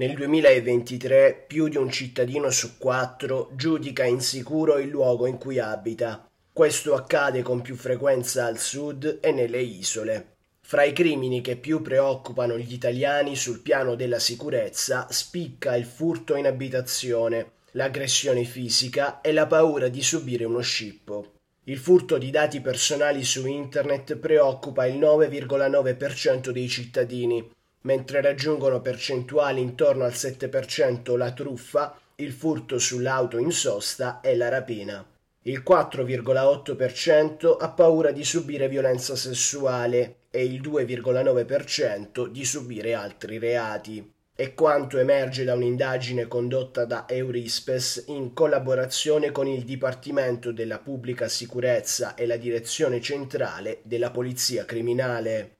Nel 2023 più di un cittadino su quattro giudica insicuro il luogo in cui abita. Questo accade con più frequenza al sud e nelle isole. Fra i crimini che più preoccupano gli italiani sul piano della sicurezza spicca il furto in abitazione, l'aggressione fisica e la paura di subire uno scippo. Il furto di dati personali su internet preoccupa il 9,9% dei cittadini, mentre raggiungono percentuali intorno al 7% la truffa, il furto sull'auto in sosta e la rapina. Il 4,8% ha paura di subire violenza sessuale e il 2,9% di subire altri reati. È quanto emerge da un'indagine condotta da Eurispes in collaborazione con il Dipartimento della Pubblica Sicurezza e la Direzione Centrale della Polizia Criminale.